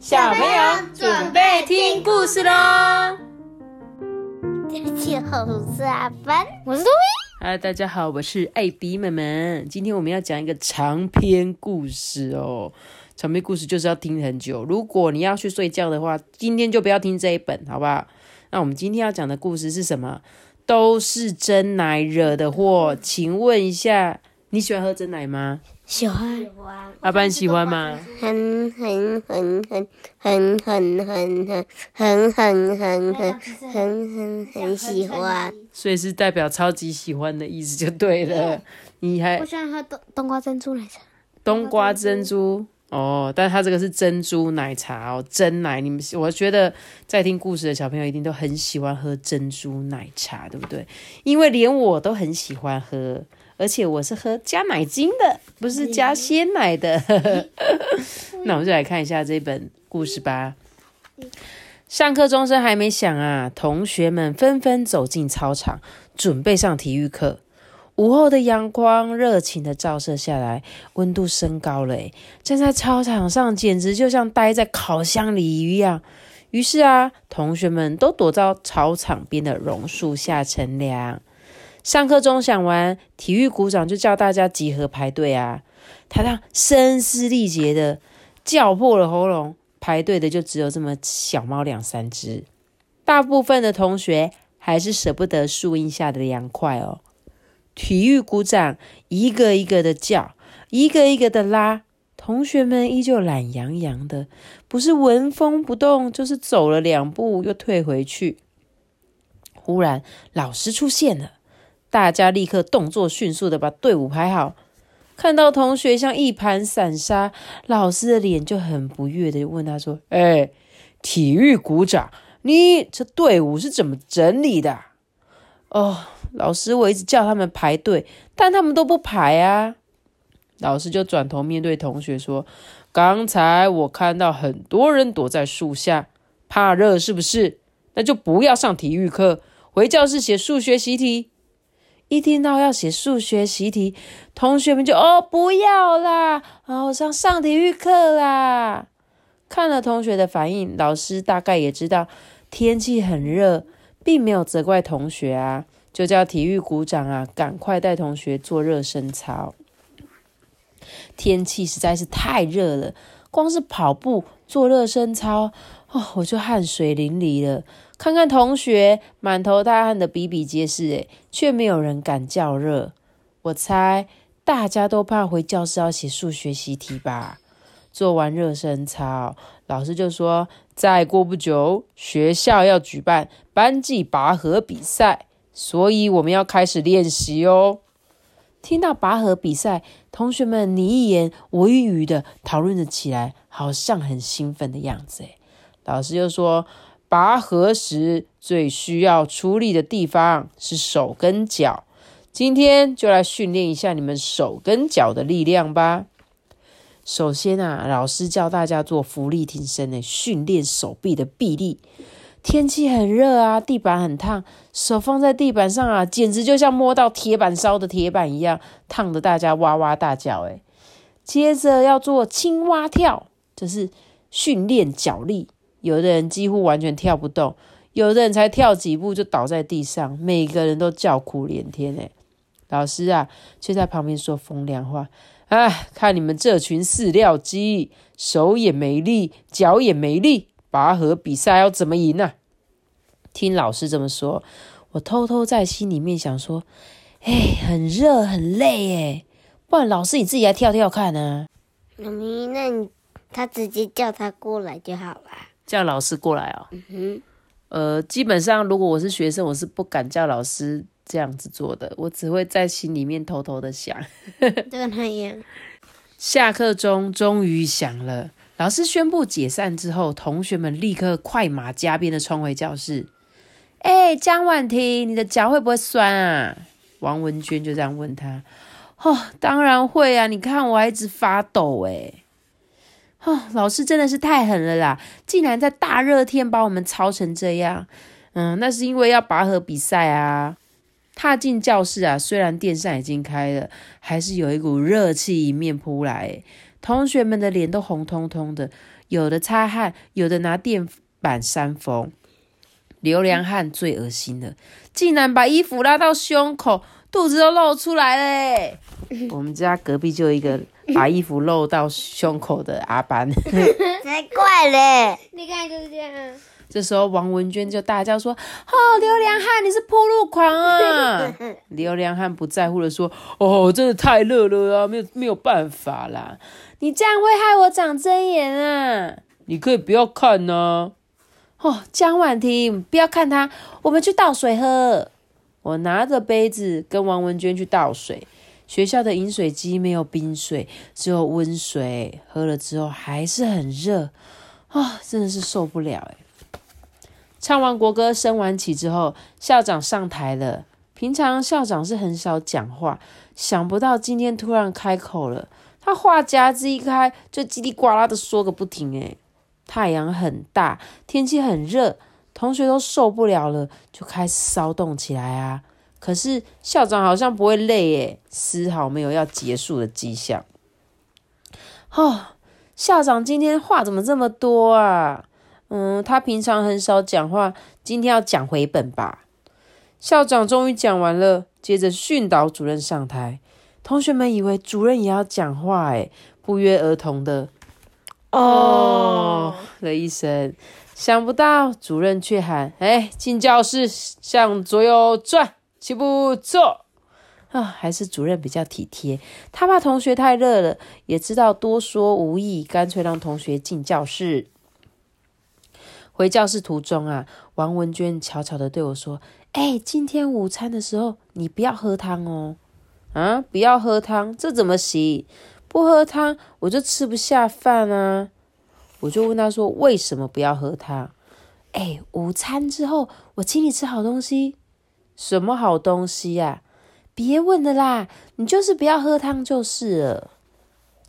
小朋友准备听故事喽！对不起，我是阿凡，我是多咪。嗨，大家好，我是艾比妹妹。今天我们要讲一个长篇故事哦。长篇故事就是要听很久。如果你要去睡觉的话，今天就不要听这一本，好不好？那我们今天要讲的故事是什么？都是真奶惹的祸。请问一下，你喜欢喝真奶吗？喜欢，阿班喜欢吗？很很很很很很很很很很很很很很喜欢。所以是代表超级喜欢的意思就对了。你还我喜欢喝冬冬瓜珍珠奶茶。冬瓜珍珠哦，但是它这个是珍珠奶茶哦，真奶。你们我觉得在听故事的小朋友一定都很喜欢喝珍珠奶茶，对不对？因为连我都很喜欢喝。而且我是喝加奶精的，不是加鲜奶的。那我们就来看一下这本故事吧。上课钟声还没响啊，同学们纷纷走进操场，准备上体育课。午后的阳光热情的照射下来，温度升高了，站在操场上简直就像待在烤箱里一样。于是啊，同学们都躲到操场边的榕树下乘凉。上课钟响完，体育股长就叫大家集合排队啊。他让声嘶力竭的叫破了喉咙，排队的就只有这么小猫两三只。大部分的同学还是舍不得树荫下的凉快哦。体育股长一个一个的叫，一个一个的拉，同学们依旧懒洋洋的，不是纹风不动，就是走了两步又退回去。忽然，老师出现了。大家立刻动作迅速的把队伍排好，看到同学像一盘散沙，老师的脸就很不悦的问他说：“哎，体育股长，你这队伍是怎么整理的？”哦，老师，我一直叫他们排队，但他们都不排啊。老师就转头面对同学说：“刚才我看到很多人躲在树下，怕热是不是？那就不要上体育课，回教室写数学习题。”一听到要写数学习题，同学们就哦不要啦，哦上上体育课啦。看了同学的反应，老师大概也知道天气很热，并没有责怪同学啊，就叫体育股长啊赶快带同学做热身操。天气实在是太热了，光是跑步做热身操，哦我就汗水淋漓了。看看同学满头大汗的比比皆是，诶，却没有人敢叫热。我猜大家都怕回教室要写数学习题吧。做完热身操，老师就说：再过不久，学校要举办班级拔河比赛，所以我们要开始练习哦。听到拔河比赛，同学们你一言我一语的讨论了起来，好像很兴奋的样子。诶，老师又说。拔河时最需要出力的地方是手跟脚，今天就来训练一下你们手跟脚的力量吧。首先啊，老师教大家做浮力挺身呢，训练手臂的臂力。天气很热啊，地板很烫，手放在地板上啊，简直就像摸到铁板烧的铁板一样，烫得大家哇哇大叫。诶接着要做青蛙跳，这是训练脚力。有的人几乎完全跳不动，有的人才跳几步就倒在地上，每个人都叫苦连天。哎，老师啊，却在旁边说风凉话：“哎，看你们这群饲料鸡，手也没力，脚也没力，拔河比赛要怎么赢呢？”听老师这么说，我偷偷在心里面想说：“哎，很热很累哎，不然老师你自己来跳跳看呢？”妈咪，那你他直接叫他过来就好了。叫老师过来啊！呃，基本上如果我是学生，我是不敢叫老师这样子做的，我只会在心里面偷偷的想。就跟他一样。下课钟终于响了，老师宣布解散之后，同学们立刻快马加鞭的冲回教室。哎，江婉婷，你的脚会不会酸啊？王文娟就这样问他。哦，当然会啊，你看我还一直发抖哎。哦，老师真的是太狠了啦！竟然在大热天把我们操成这样。嗯，那是因为要拔河比赛啊。踏进教室啊，虽然电扇已经开了，还是有一股热气迎面扑来。同学们的脸都红彤彤的，有的擦汗，有的拿电板扇风。流凉汉最恶心了，竟然把衣服拉到胸口，肚子都露出来嘞！我们家隔壁就有一个把衣服露到胸口的阿班。才怪嘞！你看就是这样。这时候王文娟就大叫说：“哦，刘良汉，你是破路狂啊！” 刘良汉不在乎的说：“哦，真的太热了啊，没有没有办法啦，你这样会害我长真眼啊！你可以不要看呢。”哦，江婉婷，不要看他，我们去倒水喝。我拿着杯子跟王文娟去倒水。学校的饮水机没有冰水，只有温水，喝了之后还是很热啊，真的是受不了哎。唱完国歌，升完旗之后，校长上台了。平常校长是很少讲话，想不到今天突然开口了。他话匣子一开，就叽里呱啦的说个不停哎。太阳很大，天气很热，同学都受不了了，就开始骚动起来啊。可是校长好像不会累耶，丝毫没有要结束的迹象。哦，校长今天话怎么这么多啊？嗯，他平常很少讲话，今天要讲回本吧。校长终于讲完了，接着训导主任上台，同学们以为主任也要讲话，哎，不约而同的哦了一声。想不到主任却喊：“哎，进教室，向左右转。”起步走啊！还是主任比较体贴，他怕同学太热了，也知道多说无益，干脆让同学进教室。回教室途中啊，王文娟悄悄的对我说：“哎，今天午餐的时候你不要喝汤哦。”啊，不要喝汤，这怎么行？不喝汤我就吃不下饭啊！我就问他说：“为什么不要喝汤？”哎，午餐之后我请你吃好东西。什么好东西呀？别问了啦，你就是不要喝汤就是了。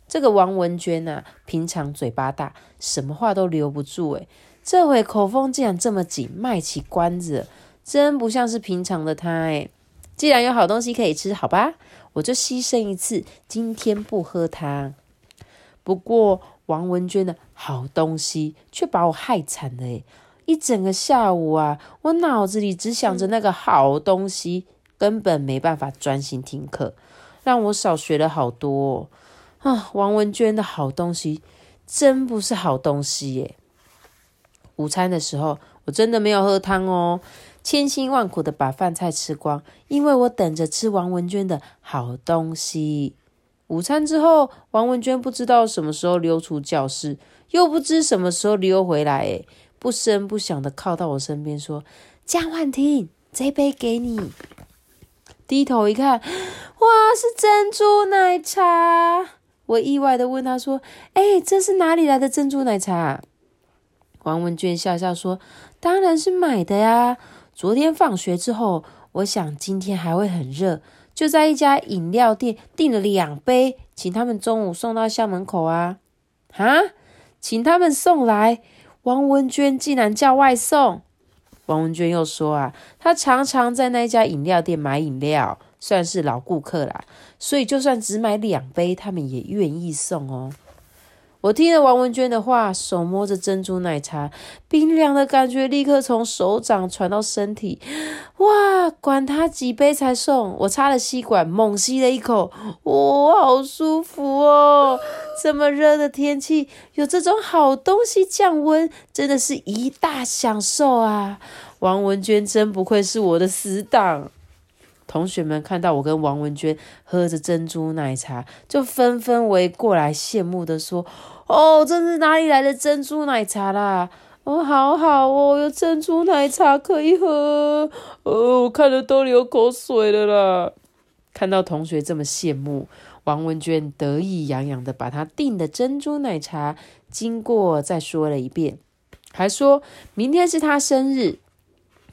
这个王文娟呐，平常嘴巴大，什么话都留不住，诶这回口风竟然这么紧，卖起关子，真不像是平常的他，诶既然有好东西可以吃，好吧，我就牺牲一次，今天不喝汤。不过王文娟的好东西却把我害惨了，诶一整个下午啊，我脑子里只想着那个好东西，根本没办法专心听课，让我少学了好多啊！王文娟的好东西真不是好东西耶。午餐的时候，我真的没有喝汤哦，千辛万苦的把饭菜吃光，因为我等着吃王文娟的好东西。午餐之后，王文娟不知道什么时候溜出教室，又不知什么时候溜回来，诶不声不响的靠到我身边，说：“江婉婷，这杯给你。”低头一看，哇，是珍珠奶茶！我意外的问他说：“哎，这是哪里来的珍珠奶茶？”王文娟笑笑说：“当然是买的呀。昨天放学之后，我想今天还会很热，就在一家饮料店订了两杯，请他们中午送到校门口啊。啊，请他们送来。”王文娟竟然叫外送。王文娟又说：“啊，她常常在那家饮料店买饮料，算是老顾客啦，所以就算只买两杯，他们也愿意送哦。”我听了王文娟的话，手摸着珍珠奶茶，冰凉的感觉立刻从手掌传到身体。哇，管他几杯才送！我插了吸管，猛吸了一口，哇，好舒服哦！这么热的天气，有这种好东西降温，真的是一大享受啊！王文娟真不愧是我的死党。同学们看到我跟王文娟喝着珍珠奶茶，就纷纷围过来羡慕的说：“哦，这是哪里来的珍珠奶茶啦？哦，好好哦，有珍珠奶茶可以喝。哦，我看了都流口水了啦！看到同学这么羡慕，王文娟得意洋洋的把她订的珍珠奶茶经过再说了一遍，还说明天是她生日。”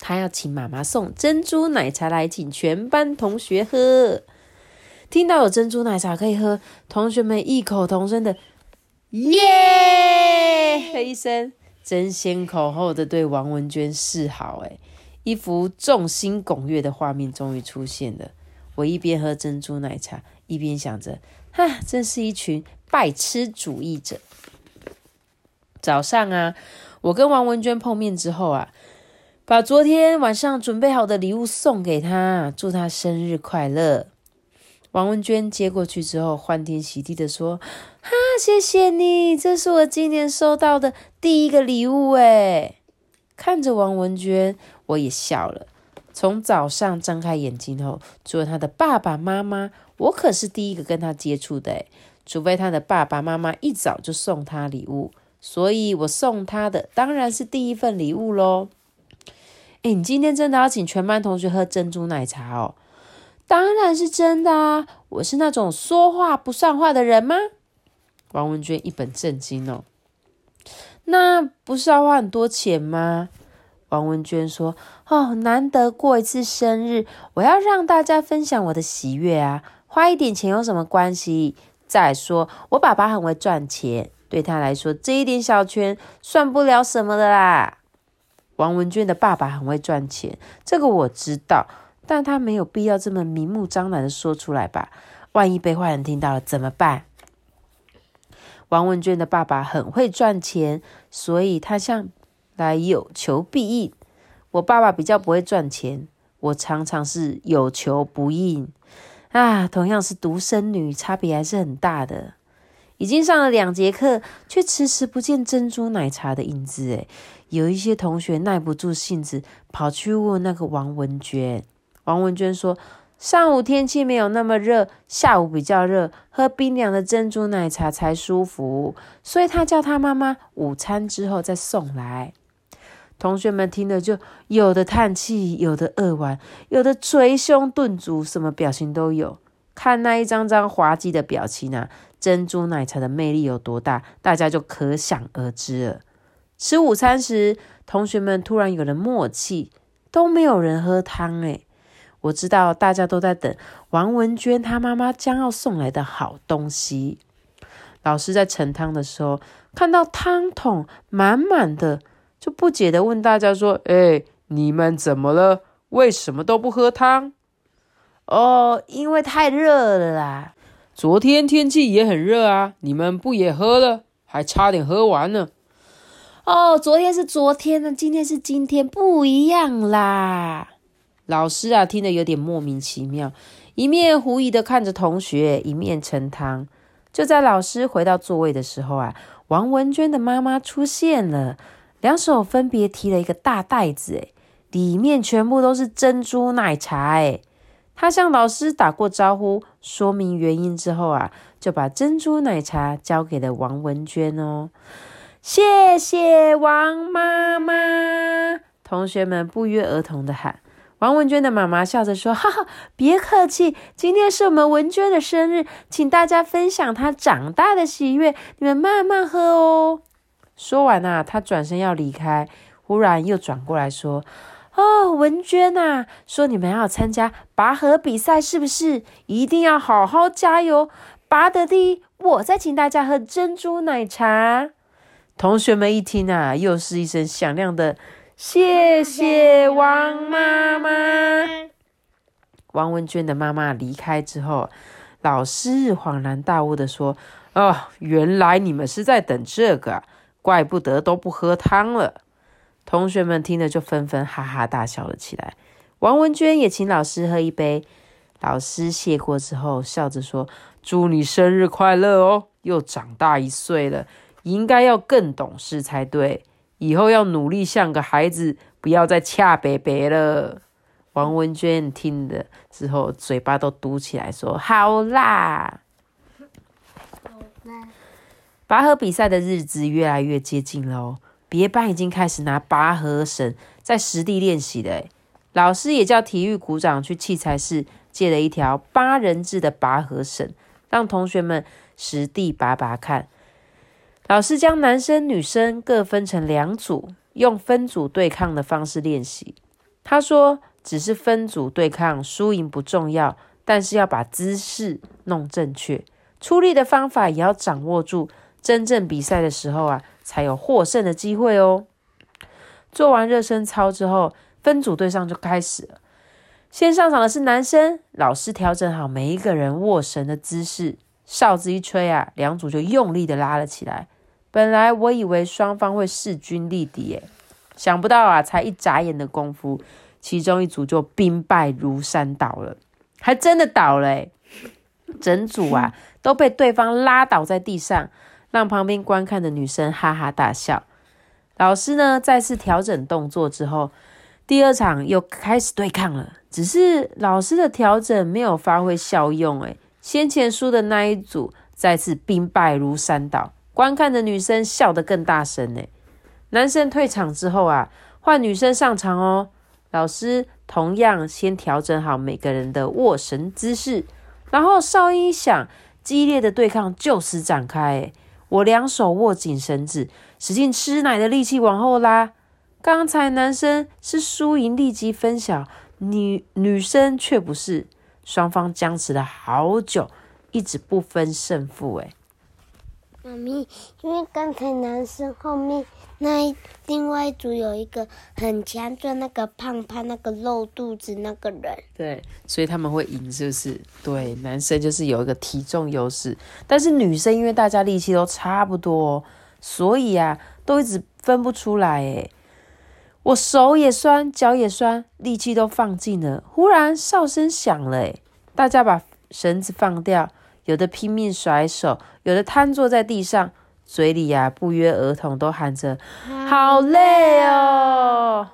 他要请妈妈送珍珠奶茶来请全班同学喝。听到有珍珠奶茶可以喝，同学们异口同声的“耶”的一声，争先恐后的对王文娟示好。哎，一幅众星拱月的画面终于出现了。我一边喝珍珠奶茶，一边想着：哈，真是一群拜吃主义者。早上啊，我跟王文娟碰面之后啊，把昨天晚上准备好的礼物送给她，祝她生日快乐。王文娟接过去之后，欢天喜地的说：“哈，谢谢你，这是我今年收到的第一个礼物。”诶看着王文娟，我也笑了。从早上睁开眼睛后，除了他的爸爸妈妈，我可是第一个跟他接触的诶除非他的爸爸妈妈一早就送他礼物，所以我送他的当然是第一份礼物喽。哎，你今天真的要请全班同学喝珍珠奶茶哦？当然是真的啊！我是那种说话不算话的人吗？王文娟一本正经哦。那不是要花很多钱吗？王文娟说：“哦，难得过一次生日，我要让大家分享我的喜悦啊！花一点钱有什么关系？再说，我爸爸很会赚钱，对他来说，这一点小钱算不了什么的啦。”王文娟的爸爸很会赚钱，这个我知道。但他没有必要这么明目张胆的说出来吧？万一被坏人听到了怎么办？王文娟的爸爸很会赚钱，所以他向来有求必应。我爸爸比较不会赚钱，我常常是有求不应啊。同样是独生女，差别还是很大的。已经上了两节课，却迟迟不见珍珠奶茶的影子。诶有一些同学耐不住性子，跑去问那个王文娟。王文娟说：“上午天气没有那么热，下午比较热，喝冰凉的珍珠奶茶才舒服。所以她叫她妈妈午餐之后再送来。”同学们听了，就有的叹气，有的扼腕，有的捶胸顿足，什么表情都有。看那一张张滑稽的表情啊，珍珠奶茶的魅力有多大，大家就可想而知了。吃午餐时，同学们突然有了默契，都没有人喝汤诶我知道大家都在等王文娟她妈妈将要送来的好东西。老师在盛汤的时候，看到汤桶满满的，就不解的问大家说：“哎，你们怎么了？为什么都不喝汤？”哦，因为太热了啦。昨天天气也很热啊，你们不也喝了，还差点喝完呢。哦，昨天是昨天呢，今天是今天，不一样啦。老师啊，听得有点莫名其妙，一面狐疑的看着同学，一面盛汤。就在老师回到座位的时候啊，王文娟的妈妈出现了，两手分别提了一个大袋子，诶里面全部都是珍珠奶茶，诶她向老师打过招呼，说明原因之后啊，就把珍珠奶茶交给了王文娟哦。谢谢王妈妈，同学们不约而同的喊。王文娟的妈妈笑着说：“哈哈，别客气，今天是我们文娟的生日，请大家分享她长大的喜悦，你们慢慢喝哦。”说完啊，她转身要离开，忽然又转过来说：“哦，文娟呐，说你们要参加拔河比赛，是不是？一定要好好加油，拔得第一，我再请大家喝珍珠奶茶。”同学们一听啊，又是一声响亮的。谢谢王妈妈。王文娟的妈妈离开之后，老师恍然大悟的说：“哦，原来你们是在等这个，怪不得都不喝汤了。”同学们听了就纷纷哈哈大笑了起来。王文娟也请老师喝一杯。老师谢过之后，笑着说：“祝你生日快乐哦，又长大一岁了，应该要更懂事才对。”以后要努力像个孩子，不要再恰北北了。王文娟听的之后，嘴巴都嘟起来，说：“好啦。”拔河比赛的日子越来越接近了哦，别班已经开始拿拔河绳在实地练习了。老师也叫体育股长去器材室借了一条八人制的拔河绳，让同学们实地拔拔看。老师将男生、女生各分成两组，用分组对抗的方式练习。他说：“只是分组对抗，输赢不重要，但是要把姿势弄正确，出力的方法也要掌握住。真正比赛的时候啊，才有获胜的机会哦。”做完热身操之后，分组对上就开始了。先上场的是男生，老师调整好每一个人握绳的姿势，哨子一吹啊，两组就用力的拉了起来。本来我以为双方会势均力敌，诶，想不到啊，才一眨眼的功夫，其中一组就兵败如山倒了，还真的倒了，整组啊都被对方拉倒在地上，让旁边观看的女生哈哈大笑。老师呢再次调整动作之后，第二场又开始对抗了，只是老师的调整没有发挥效用，诶，先前输的那一组再次兵败如山倒。观看的女生笑得更大声呢。男生退场之后啊，换女生上场哦。老师同样先调整好每个人的握绳姿势，然后哨音一响，激烈的对抗就此展开。我两手握紧绳子，使劲吃奶的力气往后拉。刚才男生是输赢立即分晓，女女生却不是。双方僵持了好久，一直不分胜负。哎。妈咪，因为刚才男生后面那另外一组有一个很强壮、那个胖胖、那个露肚子那个人，对，所以他们会赢，是不是？对，男生就是有一个体重优势，但是女生因为大家力气都差不多，所以啊，都一直分不出来。诶我手也酸，脚也酸，力气都放尽了。忽然哨声响了，诶大家把绳子放掉。有的拼命甩手，有的瘫坐在地上，嘴里呀不约而同都喊着“好累哦”。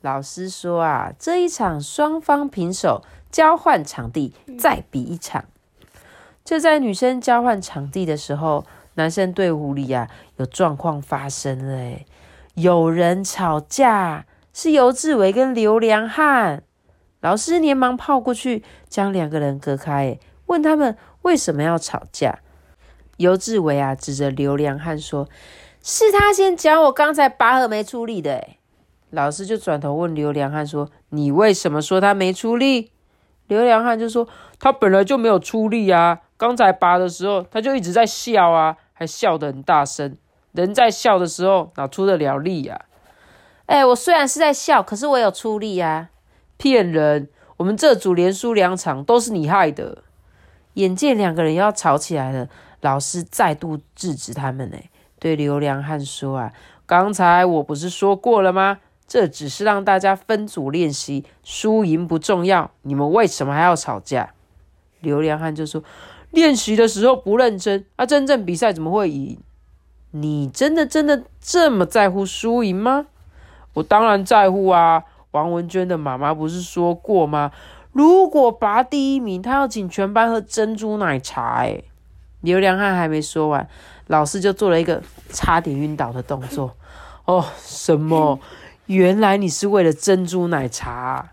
老师说啊，这一场双方平手，交换场地再比一场。就在女生交换场地的时候，男生队伍里呀有状况发生了，有人吵架，是尤志伟跟刘良汉。老师连忙跑过去，将两个人隔开，问他们。为什么要吵架？尤志伟啊，指着刘良汉说：“是他先讲我刚才拔河没出力的。”哎，老师就转头问刘良汉说：“你为什么说他没出力？”刘良汉就说：“他本来就没有出力啊，刚才拔的时候他就一直在笑啊，还笑得很大声。人在笑的时候哪出得了力呀？”哎，我虽然是在笑，可是我有出力啊！骗人！我们这组连输两场都是你害的。眼见两个人要吵起来了，老师再度制止他们。呢，对刘良汉说：“啊，刚才我不是说过了吗？这只是让大家分组练习，输赢不重要。你们为什么还要吵架？”刘良汉就说：“练习的时候不认真，啊，真正比赛怎么会赢？你真的真的这么在乎输赢吗？我当然在乎啊！王文娟的妈妈不是说过吗？”如果拔第一名，他要请全班喝珍珠奶茶。哎，刘良汉还没说完，老师就做了一个差点晕倒的动作。哦，什么？原来你是为了珍珠奶茶？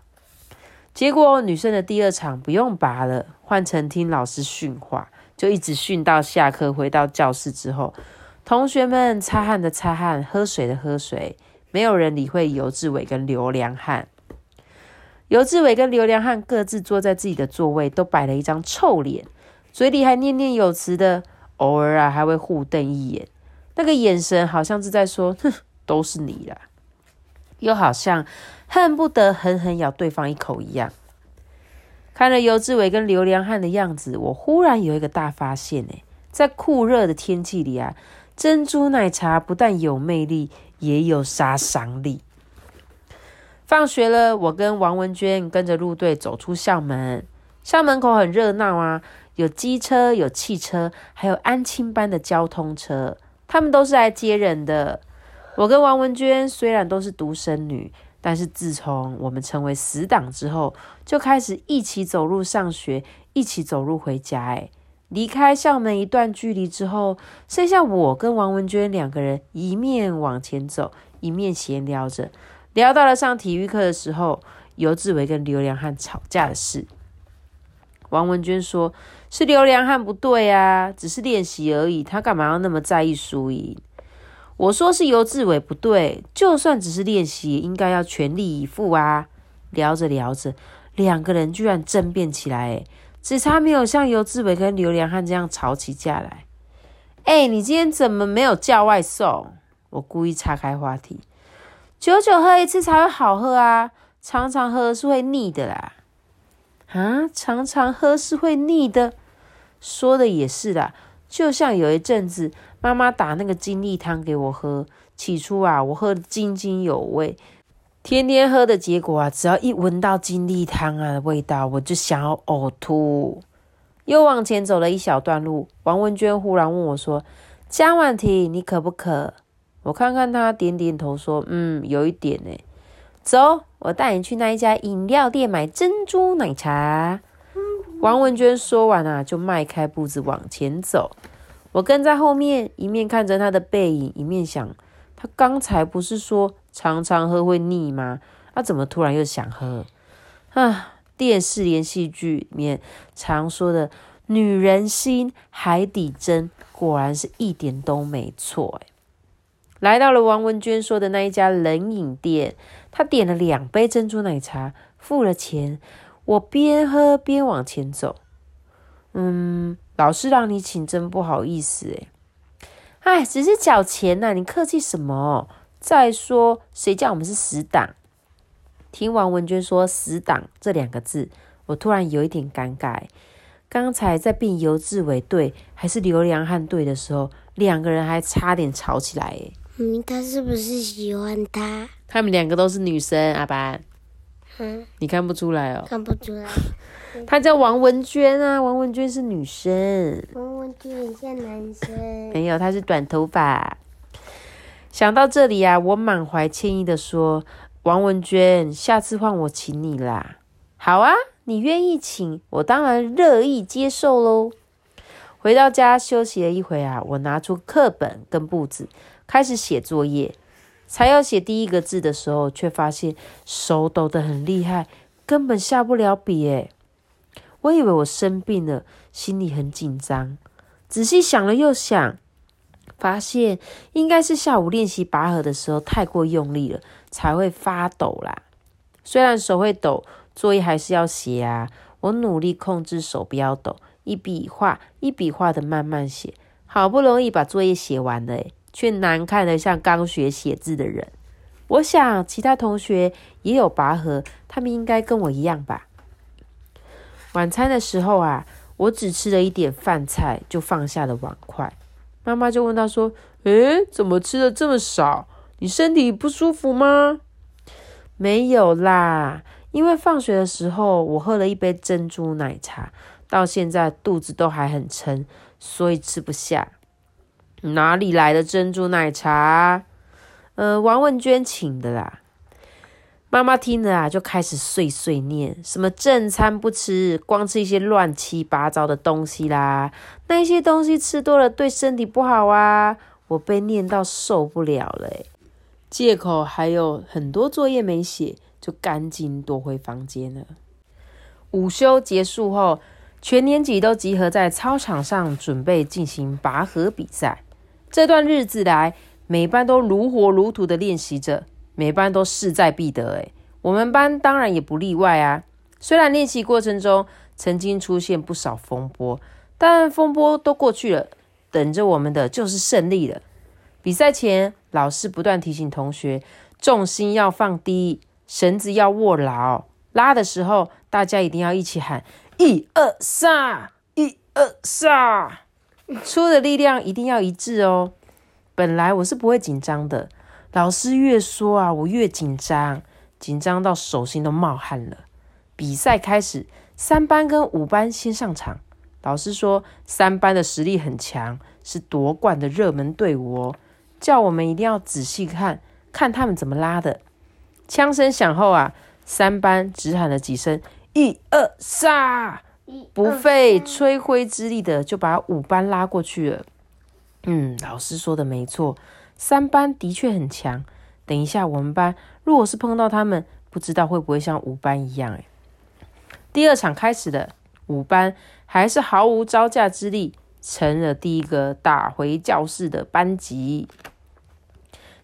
结果女生的第二场不用拔了，换成听老师训话，就一直训到下课。回到教室之后，同学们擦汗的擦汗，喝水的喝水，没有人理会尤志伟跟刘良汉。尤志伟跟刘良汉各自坐在自己的座位，都摆了一张臭脸，嘴里还念念有词的，偶尔啊还会互瞪一眼，那个眼神好像是在说：“哼，都是你啦。”又好像恨不得狠狠咬对方一口一样。看了尤志伟跟刘良汉的样子，我忽然有一个大发现：哎，在酷热的天气里啊，珍珠奶茶不但有魅力，也有杀伤力。放学了，我跟王文娟跟着路队走出校门。校门口很热闹啊，有机车、有汽车，还有安亲班的交通车，他们都是来接人的。我跟王文娟虽然都是独生女，但是自从我们成为死党之后，就开始一起走路上学，一起走路回家。哎，离开校门一段距离之后，剩下我跟王文娟两个人，一面往前走，一面闲聊着。聊到了上体育课的时候，尤志伟跟刘良汉吵架的事。王文娟说：“是刘良汉不对啊，只是练习而已，他干嘛要那么在意输赢？”我说：“是尤志伟不对，就算只是练习，应该要全力以赴啊。”聊着聊着，两个人居然争辩起来，只差没有像尤志伟跟刘良汉这样吵起架来。哎，你今天怎么没有叫外送？我故意岔开话题。久久喝一次才会好喝啊，常常喝是会腻的啦。啊，常常喝是会腻的，说的也是啦。就像有一阵子妈妈打那个精力汤给我喝，起初啊，我喝得津津有味，天天喝的结果啊，只要一闻到精力汤啊的味道，我就想要呕吐。又往前走了一小段路，王文娟忽然问我说：“江婉婷，你渴不渴？”我看看他，点点头说：“嗯，有一点呢。”走，我带你去那一家饮料店买珍珠奶茶。王文娟说完啊，就迈开步子往前走。我跟在后面，一面看着她的背影，一面想：她刚才不是说常常喝会腻吗？她怎么突然又想喝？啊！电视连续剧里面常说的“女人心，海底针”，果然是一点都没错。哎，来到了王文娟说的那一家冷饮店，她点了两杯珍珠奶茶，付了钱。我边喝边往前走。嗯，老是让你请，真不好意思哎。哎，只是缴钱呐，你客气什么？再说，谁叫我们是死党？听王文娟说“死党”这两个字，我突然有一点尴尬。刚才在变尤志伟队还是刘良汉队的时候，两个人还差点吵起来。嗯，他是不是喜欢他？他们两个都是女生，阿班。嗯，你看不出来哦？看不出来。她叫王文娟啊，王文娟是女生。王文娟像男生。没有，她是短头发。想到这里啊，我满怀歉意的说：“王文娟，下次换我请你啦。”好啊，你愿意请，我当然乐意接受喽。回到家休息了一会啊，我拿出课本跟簿子，开始写作业。才要写第一个字的时候，却发现手抖得很厉害，根本下不了笔。诶我以为我生病了，心里很紧张。仔细想了又想，发现应该是下午练习拔河的时候太过用力了，才会发抖啦。虽然手会抖，作业还是要写啊。我努力控制手不要抖，一笔画一笔画的慢慢写，好不容易把作业写完了。诶却难看的像刚学写字的人。我想其他同学也有拔河，他们应该跟我一样吧。晚餐的时候啊，我只吃了一点饭菜就放下了碗筷。妈妈就问他说：“诶，怎么吃的这么少？你身体不舒服吗？”没有啦，因为放学的时候我喝了一杯珍珠奶茶，到现在肚子都还很撑，所以吃不下。哪里来的珍珠奶茶？呃，王文娟请的啦。妈妈听了啊，就开始碎碎念，什么正餐不吃，光吃一些乱七八糟的东西啦。那些东西吃多了对身体不好啊。我被念到受不了了，借口还有很多作业没写，就赶紧躲回房间了。午休结束后，全年级都集合在操场上，准备进行拔河比赛。这段日子来，每班都如火如荼的练习着，每班都势在必得。诶我们班当然也不例外啊。虽然练习过程中曾经出现不少风波，但风波都过去了，等着我们的就是胜利了。比赛前，老师不断提醒同学，重心要放低，绳子要握牢，拉的时候大家一定要一起喊“一二三，一二三”。出的力量一定要一致哦。本来我是不会紧张的，老师越说啊，我越紧张，紧张到手心都冒汗了。比赛开始，三班跟五班先上场。老师说，三班的实力很强，是夺冠的热门队伍哦，叫我们一定要仔细看看他们怎么拉的。枪声响后啊，三班只喊了几声“一二三”。不费吹灰之力的就把五班拉过去了。嗯，老师说的没错，三班的确很强。等一下我们班如果是碰到他们，不知道会不会像五班一样？诶第二场开始的，五班还是毫无招架之力，成了第一个打回教室的班级。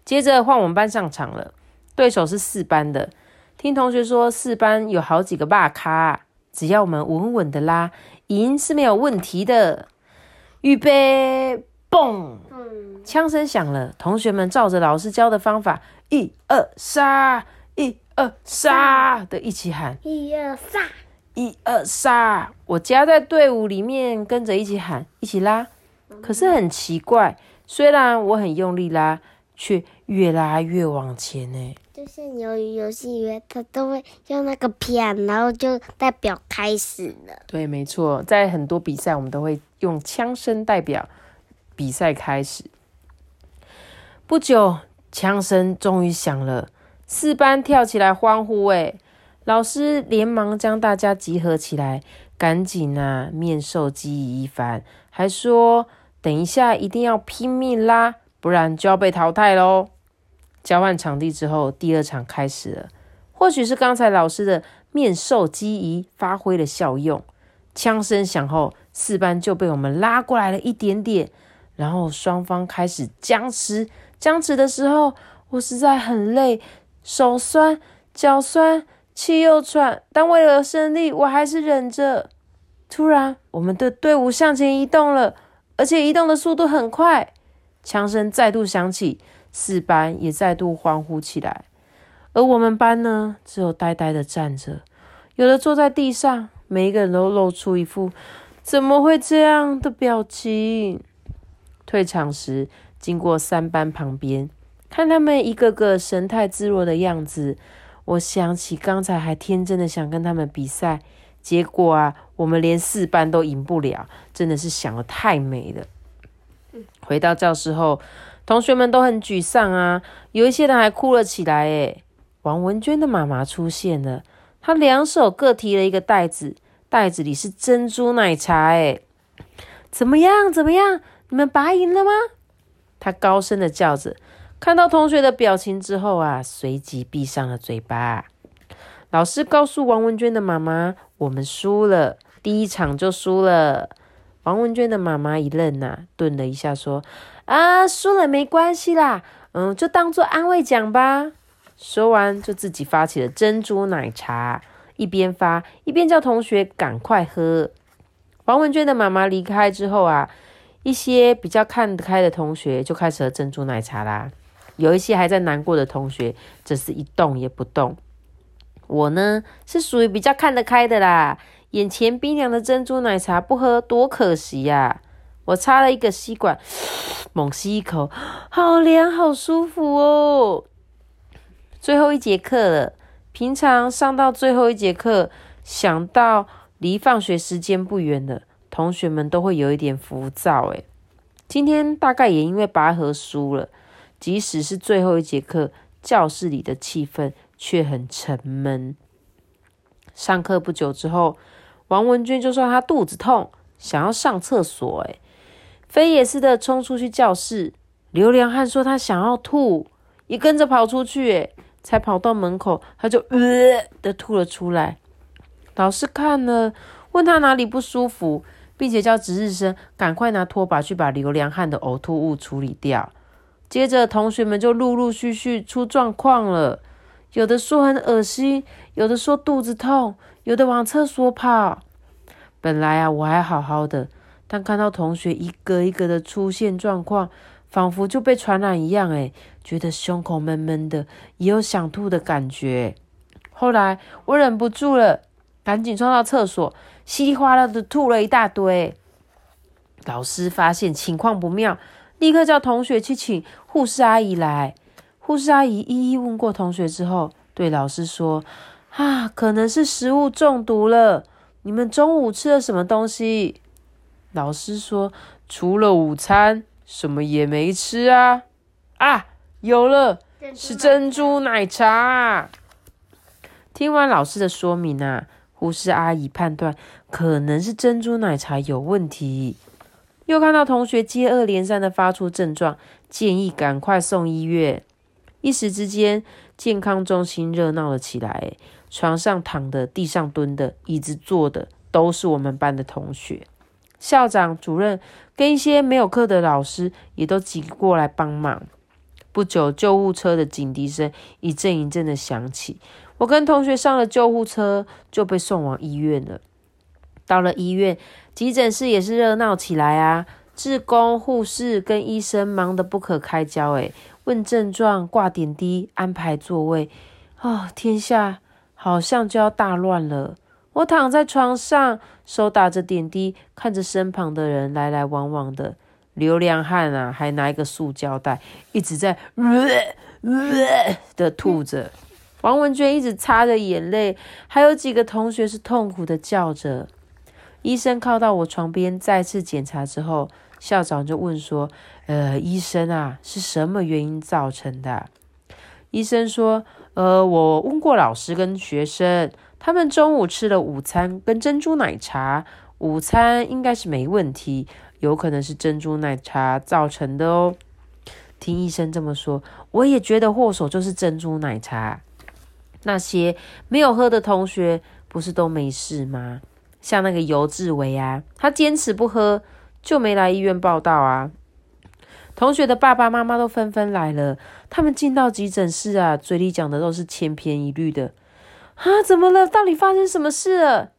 接着换我们班上场了，对手是四班的。听同学说，四班有好几个霸咖。只要我们稳稳的拉，赢是没有问题的。预备，嘣！枪声响了，同学们照着老师教的方法，一二杀，一二杀的一起喊，一二杀，一二杀。我夹在队伍里面，跟着一起喊，一起拉。可是很奇怪，虽然我很用力拉，却越拉越往前呢。就像鱿鱼游戏员，他都会用那个片，然后就代表开始了。对，没错，在很多比赛，我们都会用枪声代表比赛开始。不久，枪声终于响了，四班跳起来欢呼。哎，老师连忙将大家集合起来，赶紧啊面授机宜一番，还说等一下一定要拼命拉，不然就要被淘汰喽。交换场地之后，第二场开始了。或许是刚才老师的面授机宜发挥了效用，枪声响后，四班就被我们拉过来了一点点，然后双方开始僵持。僵持的时候，我实在很累，手酸、脚酸、气又喘，但为了胜利，我还是忍着。突然，我们的队伍向前移动了，而且移动的速度很快。枪声再度响起。四班也再度欢呼起来，而我们班呢，只有呆呆的站着，有的坐在地上，每一个人都露出一副怎么会这样的表情。退场时，经过三班旁边，看他们一个个神态自若的样子，我想起刚才还天真的想跟他们比赛，结果啊，我们连四班都赢不了，真的是想的太美了。回到教室后。同学们都很沮丧啊，有一些人还哭了起来。诶王文娟的妈妈出现了，她两手各提了一个袋子，袋子里是珍珠奶茶。诶怎么样？怎么样？你们拔赢了吗？她高声的叫着。看到同学的表情之后啊，随即闭上了嘴巴。老师告诉王文娟的妈妈：“我们输了，第一场就输了。”王文娟的妈妈一愣呐，顿了一下说。啊，输了没关系啦，嗯，就当做安慰奖吧。说完，就自己发起了珍珠奶茶，一边发一边叫同学赶快喝。王文娟的妈妈离开之后啊，一些比较看得开的同学就开始喝珍珠奶茶啦。有一些还在难过的同学，则是一动也不动。我呢，是属于比较看得开的啦。眼前冰凉的珍珠奶茶不喝多可惜呀。我插了一个吸管，猛吸一口，好凉，好舒服哦。最后一节课了，平常上到最后一节课，想到离放学时间不远了，同学们都会有一点浮躁。诶今天大概也因为拔河输了，即使是最后一节课，教室里的气氛却很沉闷。上课不久之后，王文娟就说她肚子痛，想要上厕所。诶飞也似的冲出去教室，刘良汉说他想要吐，也跟着跑出去。才跑到门口，他就呃的吐了出来。老师看了，问他哪里不舒服，并且叫值日生赶快拿拖把去把刘良汉的呕吐物处理掉。接着，同学们就陆陆续续出状况了，有的说很恶心，有的说肚子痛，有的往厕所跑。本来啊，我还好好的。但看到同学一个一个的出现状况，仿佛就被传染一样，诶觉得胸口闷闷的，也有想吐的感觉。后来我忍不住了，赶紧冲到厕所，稀里哗啦的吐了一大堆。老师发现情况不妙，立刻叫同学去请护士阿姨来。护士阿姨一一问过同学之后，对老师说：“啊，可能是食物中毒了。你们中午吃了什么东西？”老师说：“除了午餐，什么也没吃啊！啊，有了，是珍珠奶茶。”听完老师的说明啊，护士阿姨判断可能是珍珠奶茶有问题，又看到同学接二连三的发出症状，建议赶快送医院。一时之间，健康中心热闹了起来，床上躺的、地上蹲的、椅子坐的，都是我们班的同学。校长、主任跟一些没有课的老师也都挤过来帮忙。不久，救护车的警笛声一阵一阵的响起。我跟同学上了救护车，就被送往医院了。到了医院，急诊室也是热闹起来啊！志工、护士跟医生忙得不可开交，诶问症状、挂点滴、安排座位，哦，天下好像就要大乱了。我躺在床上，手打着点滴，看着身旁的人来来往往的，流浪汉啊，还拿一个塑胶袋，一直在呃呃的吐着。王文娟一直擦着眼泪，还有几个同学是痛苦的叫着。医生靠到我床边，再次检查之后，校长就问说：“呃，医生啊，是什么原因造成的？”医生说：“呃，我问过老师跟学生，他们中午吃了午餐跟珍珠奶茶，午餐应该是没问题，有可能是珍珠奶茶造成的哦。”听医生这么说，我也觉得祸首就是珍珠奶茶。那些没有喝的同学，不是都没事吗？像那个尤志伟啊，他坚持不喝，就没来医院报道啊。同学的爸爸妈妈都纷纷来了，他们进到急诊室啊，嘴里讲的都是千篇一律的。啊，怎么了？到底发生什么事了？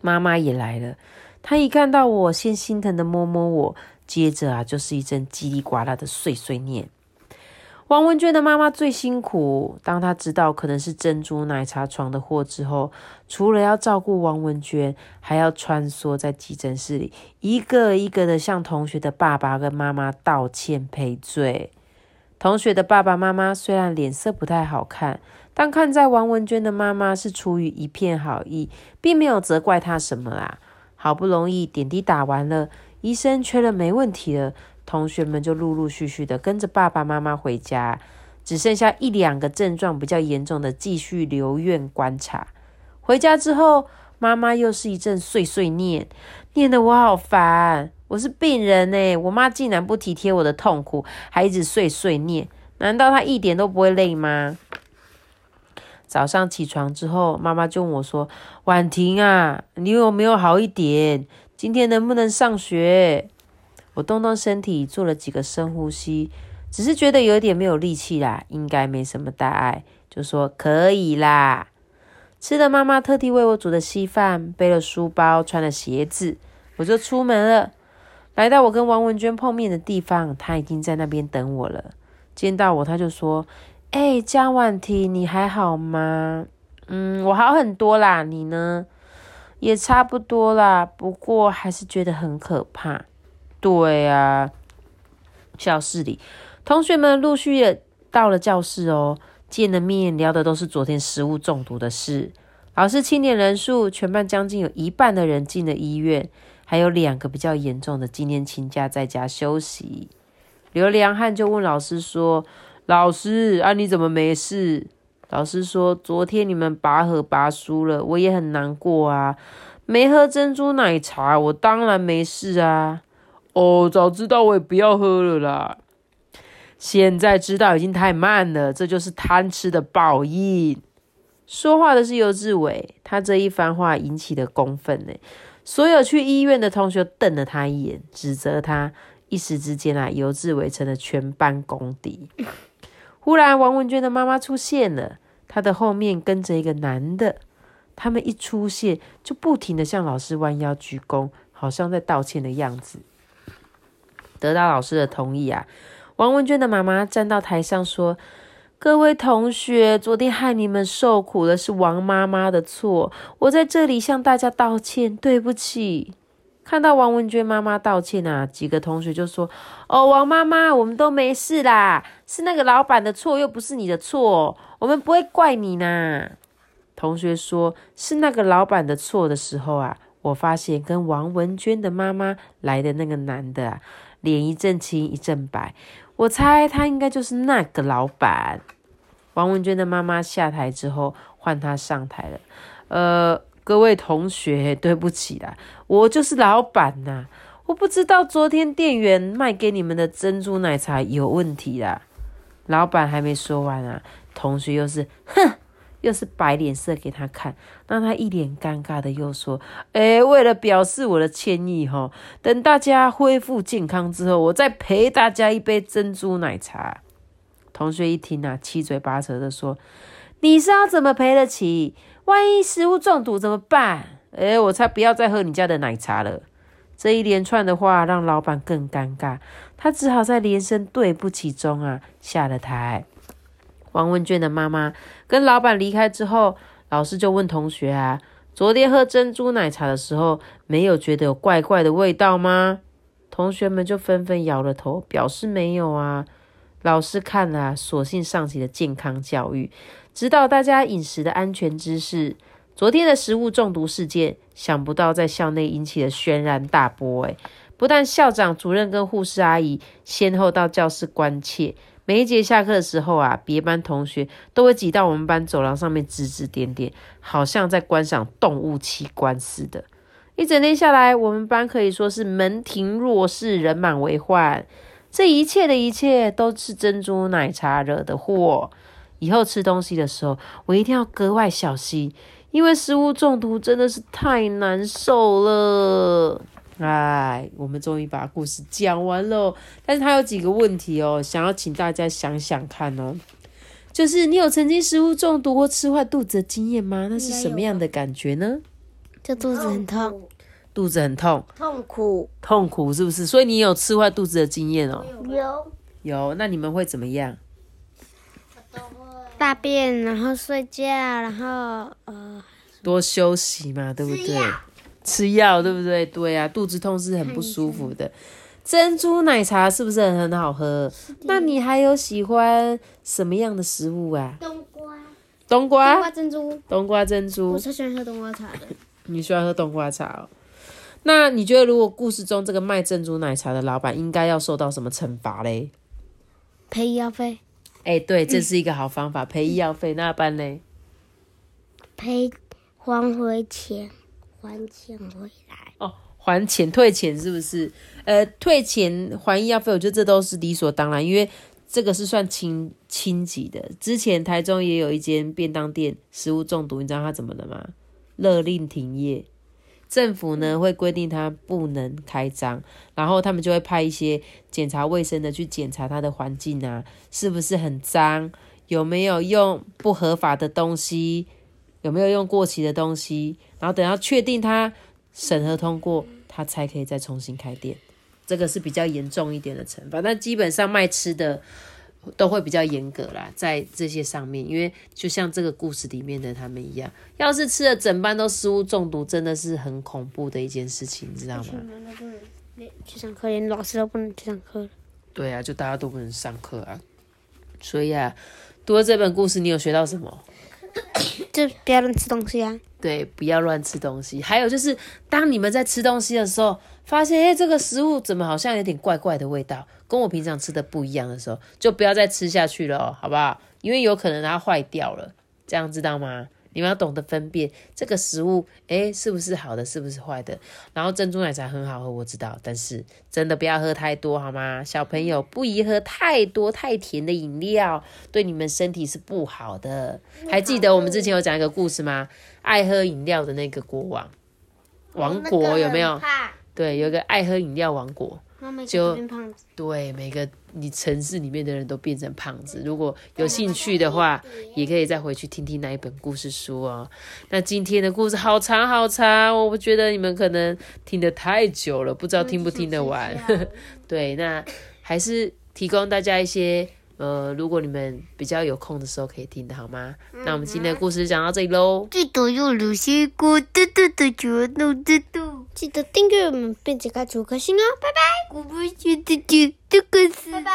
妈妈也来了，她一看到我，先心疼的摸摸我，接着啊，就是一阵叽里呱啦的碎碎念。王文娟的妈妈最辛苦。当她知道可能是珍珠奶茶闯的祸之后，除了要照顾王文娟，还要穿梭在急诊室里，一个一个的向同学的爸爸跟妈妈道歉赔罪。同学的爸爸妈妈虽然脸色不太好看，但看在王文娟的妈妈是出于一片好意，并没有责怪她什么啦。好不容易点滴打完了，医生确认没问题了。同学们就陆陆续续的跟着爸爸妈妈回家，只剩下一两个症状比较严重的继续留院观察。回家之后，妈妈又是一阵碎碎念，念得我好烦。我是病人呢，我妈竟然不体贴我的痛苦，还一直碎碎念。难道她一点都不会累吗？早上起床之后，妈妈就问我说：“婉婷啊，你有没有好一点？今天能不能上学？”我动动身体，做了几个深呼吸，只是觉得有点没有力气啦，应该没什么大碍，就说可以啦。吃了妈妈特地为我煮的稀饭，背了书包，穿了鞋子，我就出门了。来到我跟王文娟碰面的地方，她已经在那边等我了。见到我，她就说：“哎，江婉婷，你还好吗？”“嗯，我好很多啦，你呢？”“也差不多啦，不过还是觉得很可怕。”对啊，教室里，同学们陆续也到了教室哦。见了面，聊的都是昨天食物中毒的事。老师清点人数，全班将近有一半的人进了医院，还有两个比较严重的，今天请假在家休息。刘良汉就问老师说：“老师啊，你怎么没事？”老师说：“昨天你们拔河拔输了，我也很难过啊。没喝珍珠奶茶，我当然没事啊。”哦，早知道我也不要喝了啦。现在知道已经太慢了，这就是贪吃的报应。说话的是尤志伟，他这一番话引起的公愤呢。所有去医院的同学瞪了他一眼，指责他。一时之间啊，尤志伟成了全班公敌。忽然，王文娟的妈妈出现了，她的后面跟着一个男的。他们一出现，就不停的向老师弯腰鞠躬，好像在道歉的样子。得到老师的同意啊，王文娟的妈妈站到台上说：“各位同学，昨天害你们受苦的是王妈妈的错，我在这里向大家道歉，对不起。”看到王文娟妈妈道歉啊，几个同学就说：“哦，王妈妈，我们都没事啦，是那个老板的错，又不是你的错，我们不会怪你呢。”同学说是那个老板的错的时候啊，我发现跟王文娟的妈妈来的那个男的啊。脸一阵青一阵白，我猜他应该就是那个老板。王文娟的妈妈下台之后，换他上台了。呃，各位同学，对不起啦，我就是老板呐。我不知道昨天店员卖给你们的珍珠奶茶有问题啦。老板还没说完啊，同学又是哼。又是摆脸色给他看，让他一脸尴尬的又说：“哎，为了表示我的歉意哈，等大家恢复健康之后，我再陪大家一杯珍珠奶茶。”同学一听啊，七嘴八舌的说：“你是要怎么赔得起？万一食物中毒怎么办？哎，我才不要再喝你家的奶茶了。”这一连串的话让老板更尴尬，他只好在连声对不起中啊下了台。王文娟的妈妈跟老板离开之后，老师就问同学啊：“昨天喝珍珠奶茶的时候，没有觉得有怪怪的味道吗？”同学们就纷纷摇了头，表示没有啊。老师看了，索性上起了健康教育，指导大家饮食的安全知识。昨天的食物中毒事件，想不到在校内引起了轩然大波。诶不但校长、主任跟护士阿姨先后到教室关切，每一节下课的时候啊，别班同学都会挤到我们班走廊上面指指点点，好像在观赏动物奇观似的。一整天下来，我们班可以说是门庭若市，人满为患。这一切的一切都是珍珠奶茶惹的祸。以后吃东西的时候，我一定要格外小心，因为食物中毒真的是太难受了。哎，我们终于把故事讲完了，但是它有几个问题哦，想要请大家想想看哦。就是你有曾经食物中毒或吃坏肚子的经验吗？那是什么样的感觉呢？就肚子很痛，肚子很痛，痛苦痛苦是不是？所以你有吃坏肚子的经验哦？有有，那你们会怎么样？大便，然后睡觉，然后呃，多休息嘛，对不对？吃药，对不对？对啊，肚子痛是很不舒服的。珍珠奶茶是不是很很好喝？那你还有喜欢什么样的食物啊？冬瓜，冬冬瓜瓜，珍珠，冬瓜珍珠我，超喜欢喝冬瓜茶的。你喜欢喝冬瓜茶哦？那你觉得，如果故事中这个卖珍珠奶茶的老板应该要受到什么惩罚嘞？赔医药费，哎、对，这是一个好方法，赔医药费。那办嘞？赔还回钱，还钱回来。哦，还钱退钱是不是？呃，退钱还医药费，我觉得这都是理所当然，因为这个是算轻轻级的。之前台中也有一间便当店食物中毒，你知道他怎么了吗？勒令停业。政府呢会规定他不能开张，然后他们就会派一些检查卫生的去检查他的环境啊，是不是很脏，有没有用不合法的东西，有没有用过期的东西，然后等到确定他审核通过，他才可以再重新开店。这个是比较严重一点的惩罚，但基本上卖吃的都会比较严格啦，在这些上面，因为就像这个故事里面的他们一样，要是吃了整班都食物中毒，真的是很恐怖的一件事情，你知道吗？去上课，连老师都不能去上课了。对啊，就大家都不能上课啊，所以啊，读了这本故事，你有学到什么？就不要乱吃东西啊！对，不要乱吃东西。还有就是，当你们在吃东西的时候，发现诶这个食物怎么好像有点怪怪的味道，跟我平常吃的不一样的时候，就不要再吃下去了哦，好不好？因为有可能它坏掉了，这样知道吗？你们要懂得分辨这个食物，诶，是不是好的，是不是坏的。然后珍珠奶茶很好喝，我知道，但是真的不要喝太多，好吗？小朋友不宜喝太多太甜的饮料，对你们身体是不好的。还记得我们之前有讲一个故事吗？爱喝饮料的那个国王，王国有没有？对，有一个爱喝饮料王国。就对，每个你城市里面的人都变成胖子。如果有兴趣的话，也可以再回去听听那一本故事书哦。那今天的故事好长好长，我觉得你们可能听得太久了，不知道听不听得完。对，那还是提供大家一些呃，如果你们比较有空的时候可以听的好吗？那我们今天的故事就讲到这里喽。记得要留些歌，嘟嘟嘟嘟嘟嘟嘟。记得订阅我们，并且开出颗星哦，拜拜。我不觉得嘟嘟个是，拜拜。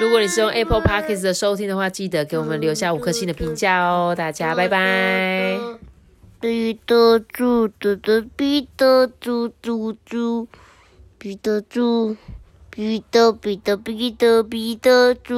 如果你是用 Apple Podcast 的收听的话，记得给我们留下五颗星的评价哦。大家拜拜。彼得猪，嘟嘟彼得猪猪猪，彼得猪，彼得彼得彼得彼得猪。